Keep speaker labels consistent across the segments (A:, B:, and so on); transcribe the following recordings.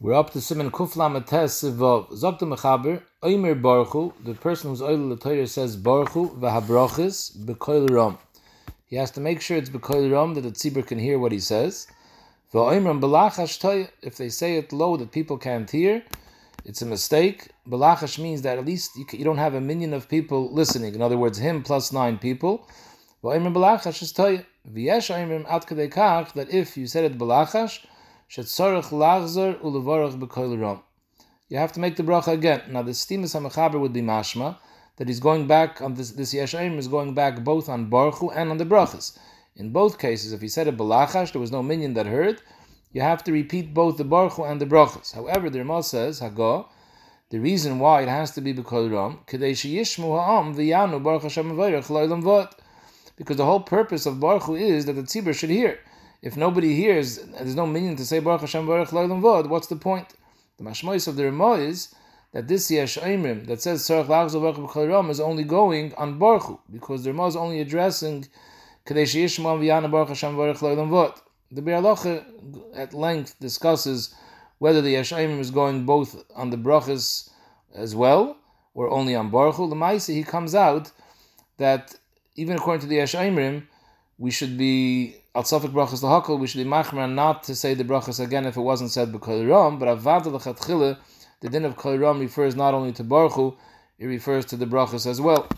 A: We're up to Siman Kufla Mates Vov. Zok the Mechaber, Oimer Baruchu, the person who's oil Torah says Baruchu, Vahabrachis, Bekoil Rom. He has to make sure it's Bekoil Rom that the tzibur can hear what he says. If they say it low that people can't hear, it's a mistake. Belachash means that at least you, you don't have a million of people listening. In other words, him plus nine people. Va'oimram Belachash is. V'yesh Oimram At Kadei that if you said it Belachash, You have to make the bracha again. Now the stimus hamachaber would be mashma that he's going back on this. This yeshayim is going back both on baruchu and on the brachas. In both cases, if he said a balachash, there was no minyan that heard. You have to repeat both the baruchu and the brachas. However, the Ramah says hago. The reason why it has to be. Because the whole purpose of baruchu is that the tzibur should hear if nobody hears, there's no meaning to say Baruch Hashem Baruch Loilam Vod, what's the point? The mashmois of the Ramah is that this Yesh Aimrim that says Sarach Lachzor Baruch B'Chol is only going on Baruch because the Ramah is only addressing Kadesh Yishma V'Yana Baruch Hashem Baruch Loilam Vod. The Biur at length discusses whether the Yesh Aimrim is going both on the brachas as well or only on Baruch The Maisi he comes out that even according to the Yesh Aimrim, we should be al sofik brachas lahakol. We should be machmer not to say the brachas again if it wasn't said b'kol ram. But avad lechatchila, the din of kol ram refers not only to baruchu, it refers to the brachas as well.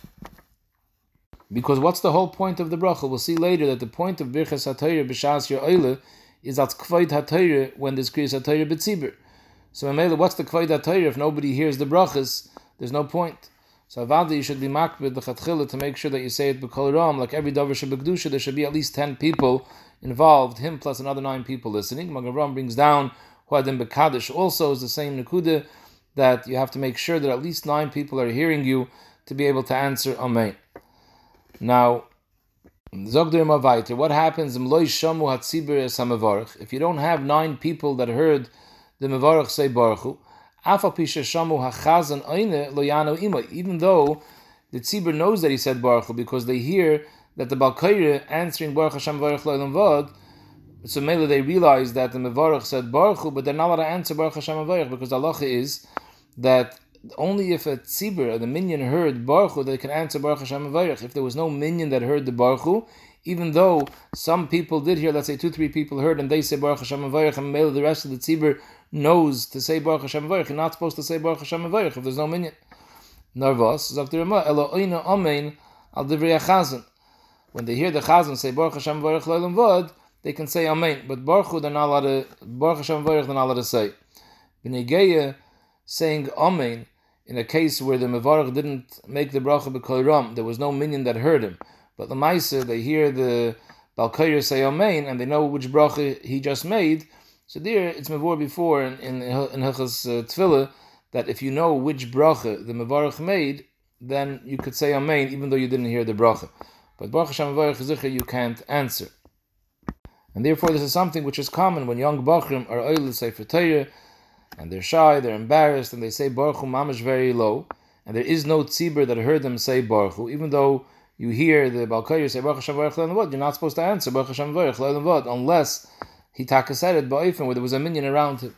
A: Because what's the whole point of the bracha? We'll see later that the point of birchas hatayr b'shas your is at kvayd hatayr when there's kriyas hatayr b'tzibur. So what's the kvayd hatayr if nobody hears the brachas? There's no point. So avada you should be makbid the chatchila to make sure that you say it b'kol ram like every davar shebekdusha there should be at least ten people involved, him plus another nine people listening. Magen brings down huadim bekadish also is the same nekuda that you have to make sure that at least nine people are hearing you to be able to answer amen. Now. What happens if you don't have nine people that heard the mevarach say baruch even though the tzibur knows that he said Baruch because they hear that the Balkaira answering Baruch Hashem Baruch Loilam Vod, so maybe they realize that the Mevarach said Baruch but they're not allowed to answer Baruch Hashem Baruch because the halacha is that only if a tzibur, the minyan, heard Baruch they can answer Baruch Hashem Baruch. If there was no minyan that heard the Baruch even though some people did hear, let's say two, three people heard, and they say Baruch Hashem Baruch, and maybe the rest of the tzibur knows to say Baruch Hashem Vayich, you're not supposed to say Baruch Hashem Vayich if there's no minyan. Narvos, Zaktir Elo Oina Amein Al Divrei Chazan. When they hear the Chazan say Baruch Hashem Vayich Loilam Vod, they can say Amen. But Baruch they're not allowed to, Baruch Hashem Vayich they're not allowed to say. B'nei saying Amen in a case where the Mevarach didn't make the bracha b'kol ram, there was no minyan that heard him. But the Maisa, they hear the Balkair say Amen, and they know which bracha he just made, so there, it's mavor before in in, in Hilchas uh, Tefillah that if you know which bracha the Mavarach made, then you could say Amen even though you didn't hear the bracha. But Baruch Hashem Mavarach you can't answer. And therefore, this is something which is common when young Bachrim are oil Sefer Torah, and they're shy, they're embarrassed, and they say Baruch Hu Mamash very low, and there is no tzibur that heard them say Baruch Hu, even though you hear the Balkayr say Baruch Hashem Baruch you're not supposed to answer Baruch Hashem Baruch unless he taka said it ba'ifin where there was a minyan around him.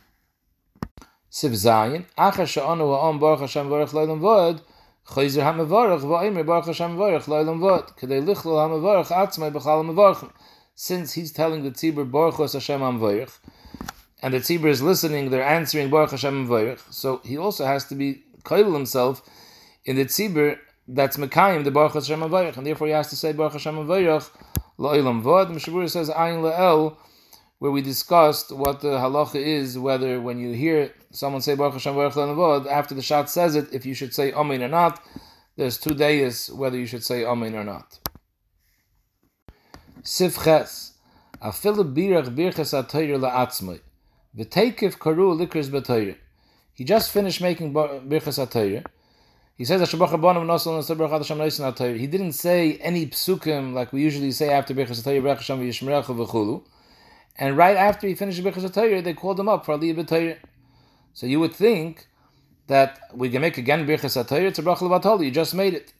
A: Siv Zayin, Acha ha'om baruch Hashem baruch vod, chayzer ha'mevarach baruch Hashem baruch vod, kedei ha'mevarach atzmai b'chal. Since he's telling the tzibur baruch Hashem ha'mevarach, and the tzibur is listening, they're answering baruch Hashem ha'mevarach, so he also has to be kail himself in the tzibur that's Mekayim, the Baruch Hashem Avarich, and therefore he has to say Baruch Hashem Avarich, La'ilam Vod. Mishabur says Ayin La'el, where we discussed what the halacha is, whether when you hear someone say Baruch Hashem Baruch Lanavod, after the shot says it, if you should say Amen or not. There's two days whether you should say Amen or not. Birach atayr la'atzmai. Karu likris. He just finished making birchas atayr. He says He didn't say any psukim like we usually say after birchas atayr, birchas Hashem v'yishmerecha v'chulu. And right after he finished Birchas HaTorah, they called him up for Aliyah B'Torah. So you would think that we can make again Birchas HaTorah, it's a Brachal Vatali, you just made it.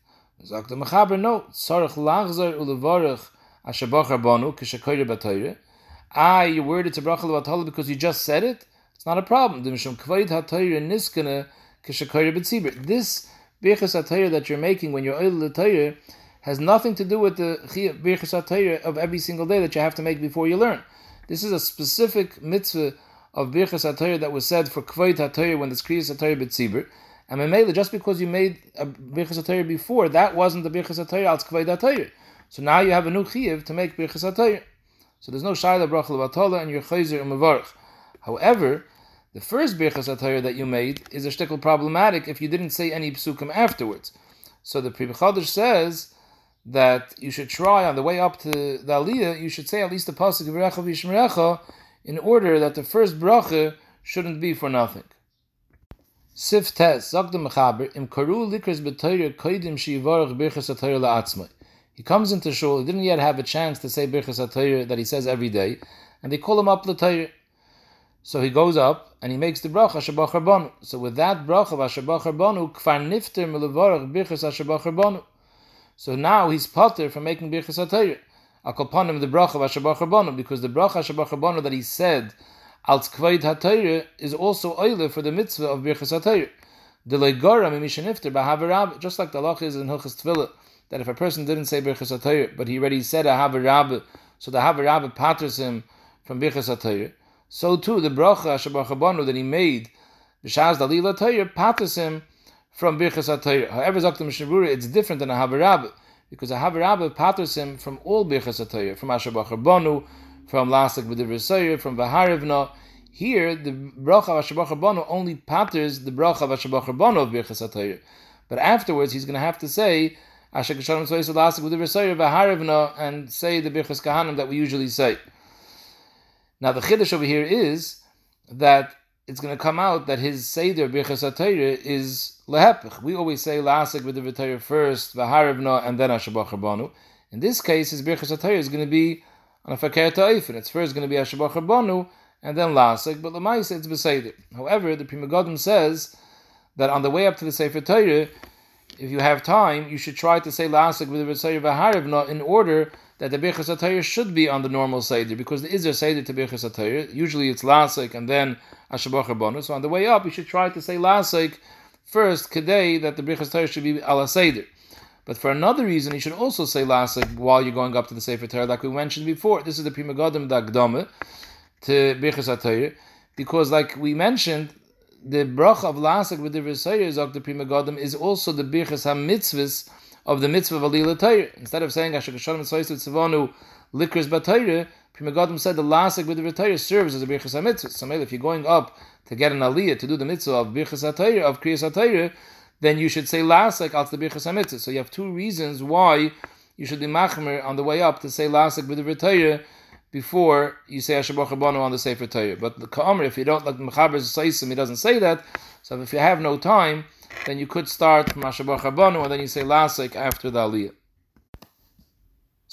A: Zok the Mechaber, no. Tzarech lachzer ulevarech ashabach rabonu kishakoyre b'Torah. Ah, you worded to Brachal Vatali because you just said it? It's not a problem. This Birchas HaTorah that you're making when you're Oil Torah has nothing to do with the Birchas HaTorah of every single day that you have to make before you learn. This is a specific mitzvah of Birchas HaTorah that was said for Kvayt HaTorah when the Kriyas HaTorah B'tzibur. And Memela, just because you made a Birchas HaTorah before, that wasn't the Birchas HaTorah, als Kvayt HaTorah. So now you have a new Chiyav to make Birchas HaTorah. So there's no Shaila Brach Levatola and your Chayzer and Mavarch. However, the first Birchas HaTorah that you made is a shtickle problematic if you didn't say any psukim afterwards. So the Pri says that you should try on the way up to the Aliyah, you should say at least the pasuk V'recha V'yishmerecha in order that the first bracha shouldn't be for nothing. Sif tes, im karu shivarach birchas la'atzmai. He comes into shul, he didn't yet have a chance to say birchas HaTorah that he says every day, and they call him up l'toyre. So he goes up and he makes the bracha Shabbat So with that bracha of Shabbat Banu, kfar nifter birchas. So now he's potter from making birchas HaTorah. Akopanim the bracha Banu because the bracha Banu that he said als kvaid is also oile for the mitzvah of birchas HaTorah. The legora mimishanifter b'havarab, just like the halach is in Hilchas Tefillah, that if a person didn't say birchas HaTorah, but he already said a havarab, so the havarab patters him from birchas HaTorah. So too, the bracha Shabbat that he made, b'shaz dalila Torah, patters him from birchas HaTorah. However, Zakta Mishnah it's different than a havarab, because a havarab patters him from all birchas HaTorah, from Ashabach Rabbanu, from Lasak B'divrei from Vaharivna. Here, the bracha of Ashabach Rabbanu only patters the bracha of Ashabach Rabbanu of birchas HaTorah. But afterwards, he's going to have to say, Ashak Shalom Soyis Lasak B'divrei Vaharivna, and say the birchas Kahanim that we usually say. Now the chiddush over here is that it's going to come out that his seder birchas is lehepich. We always say lasik with the v'tayre first, v'harivna, and then ashabach rabanu. In this case, his birchas is going to be on a fakir ta'ifin. It's first going to be ashabach rabanu, and then lasik, but lemais it's beseder. However, the Pri Megadim says that on the way up to the sefer Torah, if you have time, you should try to say lasik with the v'tayre v'harivna in order that the Birchas HaTorah should be on the normal Seder, because there is a Seder to Birchas HaTorah. Usually it's Lasik and then Ashabach Rabbanu. So on the way up, you should try to say Lasik first, Kedei, that the Birchas HaTorah should be Ala Seder. But for another reason, you should also say Lasik while you're going up to the Sefer Torah, like we mentioned before. This is the Pri Megadim Dagdome to Birchas HaTorah, because like we mentioned, the bracha of Lasik with the Versayah of the Pri Megadim is also the Birchas HaMitzvahs of the mitzvah of Alila Torah. Instead of saying Ashak Shalom Tzvaisu Tzivanu Likris Batayra, Pri Megadim said the lasik with the Torah serves as a Birchas HaMitzvah. So maybe if you're going up to get an Aliyah to do the mitzvah of Birchas HaTorah, of Kriyas HaTorah, then you should say lasik al the Birchas HaMitzvah. So you have two reasons why you should be machmer on the way up to say lasik with the Torah before you say Ashabach Rabbanu on the Sefer Torah. But the Ka'amr, if you don't like Mechaber's Saisim, he doesn't say that. So if you have no time, then you could start from Ashabach Rabbanu, and then you say Lasik after the Aliyah.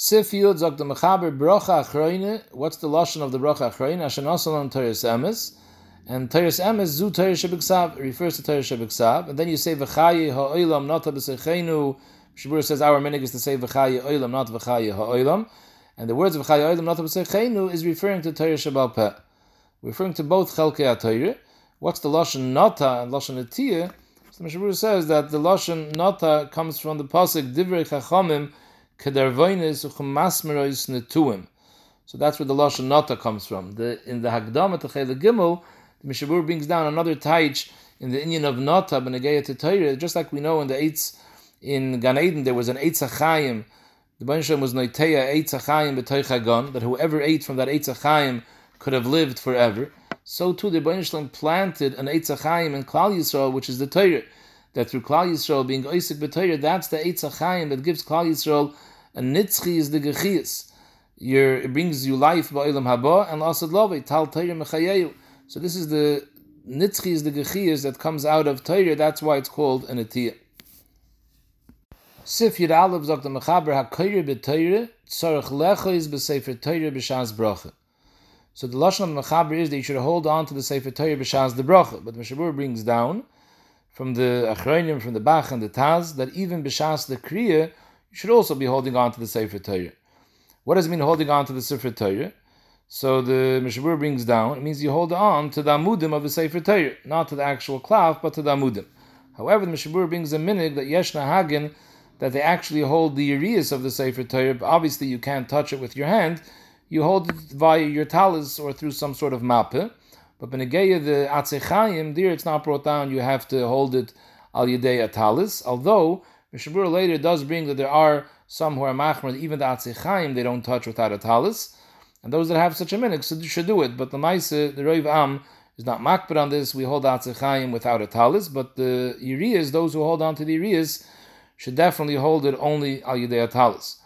A: Sif Yud Zog the Mechaber Brocha Achroine. What's the lashon of the Brocha Achroine? Ashen Asalon Teres Emes. And Teres Emes Zu Teres Shebiksav refers to Teres Shebiksav. And then you say V'chayi Ha'olam Nata B'sechenu. Shabur says our minig is to say V'chayi Olam, not V'chayi Ha'olam. And the words of V'chayi Olam Nata B'sechenu is referring to Teres Shebal Peh. Referring to both Chelkei HaTorah. What's the lashon Nata and lashon Etiyah? So Mishabur says that the lashon nata comes from the pasuk divrei chachamim kedervoinis uchumasmerois netuim. So that's where the lashon nata comes from. The, in the Hagdama to Gimel, the Mishabur brings down another taich in the Indian of nata b'negeya to just like we know in the eights in Gan Eden there was an eitz achayim. The Bansham was noiteya eitz achayim that whoever ate from that eitz achayim could have lived forever so too the Rebbeinu planted an Eitz Chaim in Klal Yisrael, which is the Torah. That through Klal Yisrael being Oisik b'Torah, that's the Eitz Chaim that gives Klal Yisrael a Nitzchi is the Gechias. it brings you life ba'olam haba and lasad love tal Torah mechayeyu. So this is the Nitzchi is the Gechias that comes out of Torah. That's why it's called an Atiyah. Sif Yud Aleph Zok the Mechaber HaKoyer b'Torah Tzorach Lecha is b'Sefer Torah b'Shaz Bracha. So the lashon of Mechaber is that you should hold on to the Sefer Torah b'shas the bracha. But the brings down from the Achronim, from the Bach and the Taz, that even b'shas the Kriya, you should also be holding on to the Sefer Torah. What does it mean holding on to the Sefer Torah? So the Mishabur brings down, it means you hold on to the amudim of the Sefer Torah, not to the actual cloth, but to the amudim. However, the Mishabur brings a minig that Yeshna Hagen, that they actually hold the urias of the Sefer Torah, obviously you can't touch it with your hand, you hold it via your talis or through some sort of mappe. But Benegeya, the Atzechayim, there it's not brought down, you have to hold it al yedei talis, although Mishabur later does bring that there are some who are machmer, even the Atzechayim, they don't touch without a talis. And those that have such a minhag should, do it. But the Maise, the Reiv Am, is not makbid on this. We hold Atzechayim without a talis. But the Urias, those who hold on to the Urias, should definitely hold it only al yedei talis.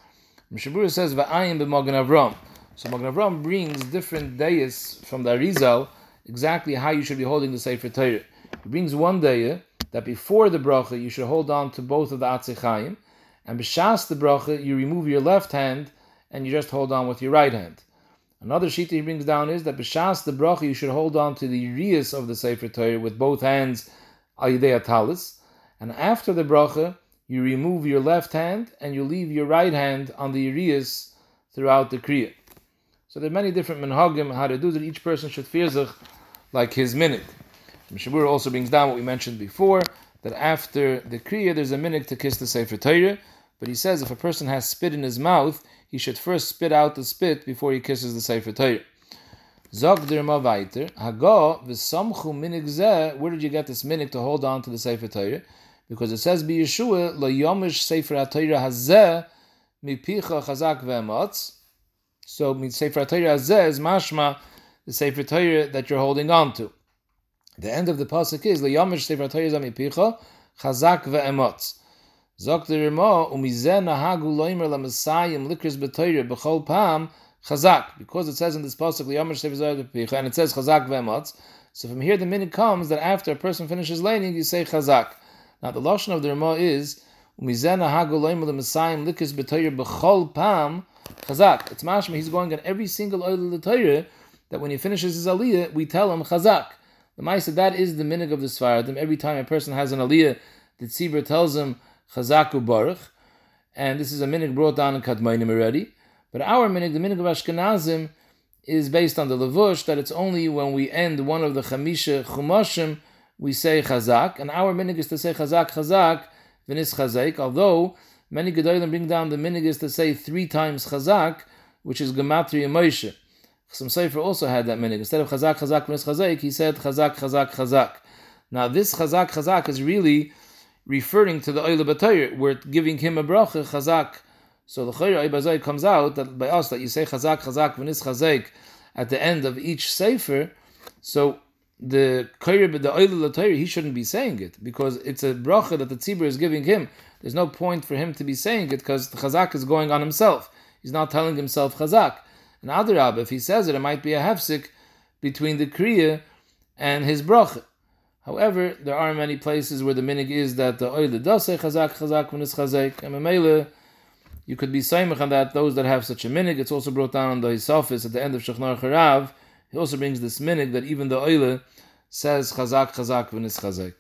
A: Mishabura says, Va'ayim b'mogan Avram. So Mogan Avram brings different days from the Arizal, exactly how you should be holding the Sefer Torah. He brings one day that before the bracha you should hold on to both of the Atzechayim, and b'shas the bracha you remove your left hand and you just hold on with your right hand. Another sheet he brings down is that b'shas the bracha you should hold on to the rias of the Sefer Torah with both hands al talis, and after the bracha you remove your left hand and you leave your right hand on the rias throughout the kriya. So there are many different minhagim how to do that. Each person should fear zich like his minhag. Mishabur also brings down what we mentioned before that after the kriya there's a minhag to kiss the sefer Torah. But he says if a person has spit in his mouth, he should first spit out the spit before he kisses the sefer Torah. Zog der ma weiter, haga v'samchu minig zeh, where did you get this minig to hold on to the Sefer Torah? Because it says, be Yeshua, lo yomish Sefer HaTorah hazeh, mipicha chazak ve'ematz, so Sefer Torah is mashma the Sefer Torah that you're holding on to. The end of the pasuk is leyamish Sefer Torah zamipicha chazak ve'emotz. Zok the Rima umizeh nahagu loimer lamasayim likris b'Torah b'chol pam chazak because it says in this pasuk leyamish Sefer Torah zamipicha and it says chazak ve'emotz. So from here the minute comes that after a person finishes laning you say chazak. Now the lashon of the Rima is umizeh nahagu loimer lamasayim likris b'Torah b'chol pam Chazak. It's mashma. He's going on every single oil of the Torah that when he finishes his aliyah, we tell him chazak. The Maisa, that is the minig of the Sfaradim. Every time a person has an aliyah, the tzibur tells him chazaku baruch, and this is a minig brought down in Kadmainim already. But our minig, the minig of Ashkenazim, is based on the levush that it's only when we end one of the chamisha chumashim we say chazak, and our minig is to say chazak chazak v'nis chazak. Although Many Gedolim bring down the minigis to say three times chazak, which is gematria Moshe. Some Sefer also had that minig. Instead of chazak, chazak, mis chazak, he said chazak, chazak, chazak. Now this chazak, chazak is really referring to the Oile B'Toyer. We're giving him a bracha, chazak. So the Chayra Ibazai comes out that by us that you say chazak, chazak, v'nis chazak at the end of each Sefer. So the Kairib, the B'Toyer, he shouldn't be saying it because it's a bracha that the Tzibur is giving him. There's no point for him to be saying it because the chazak is going on himself. He's not telling himself chazak. And Adarab, if he says it, it might be a hefsik between the kriya and his bracha. However, there are many places where the minig is that the oil does say chazak, chazak when it's chazak, and memele, you could be saimach on that. Those that have such a minig, it's also brought down on the Hisofis at the end of Shechnar Charav. He also brings this minig that even the oil says chazak, chazak when it's chazak.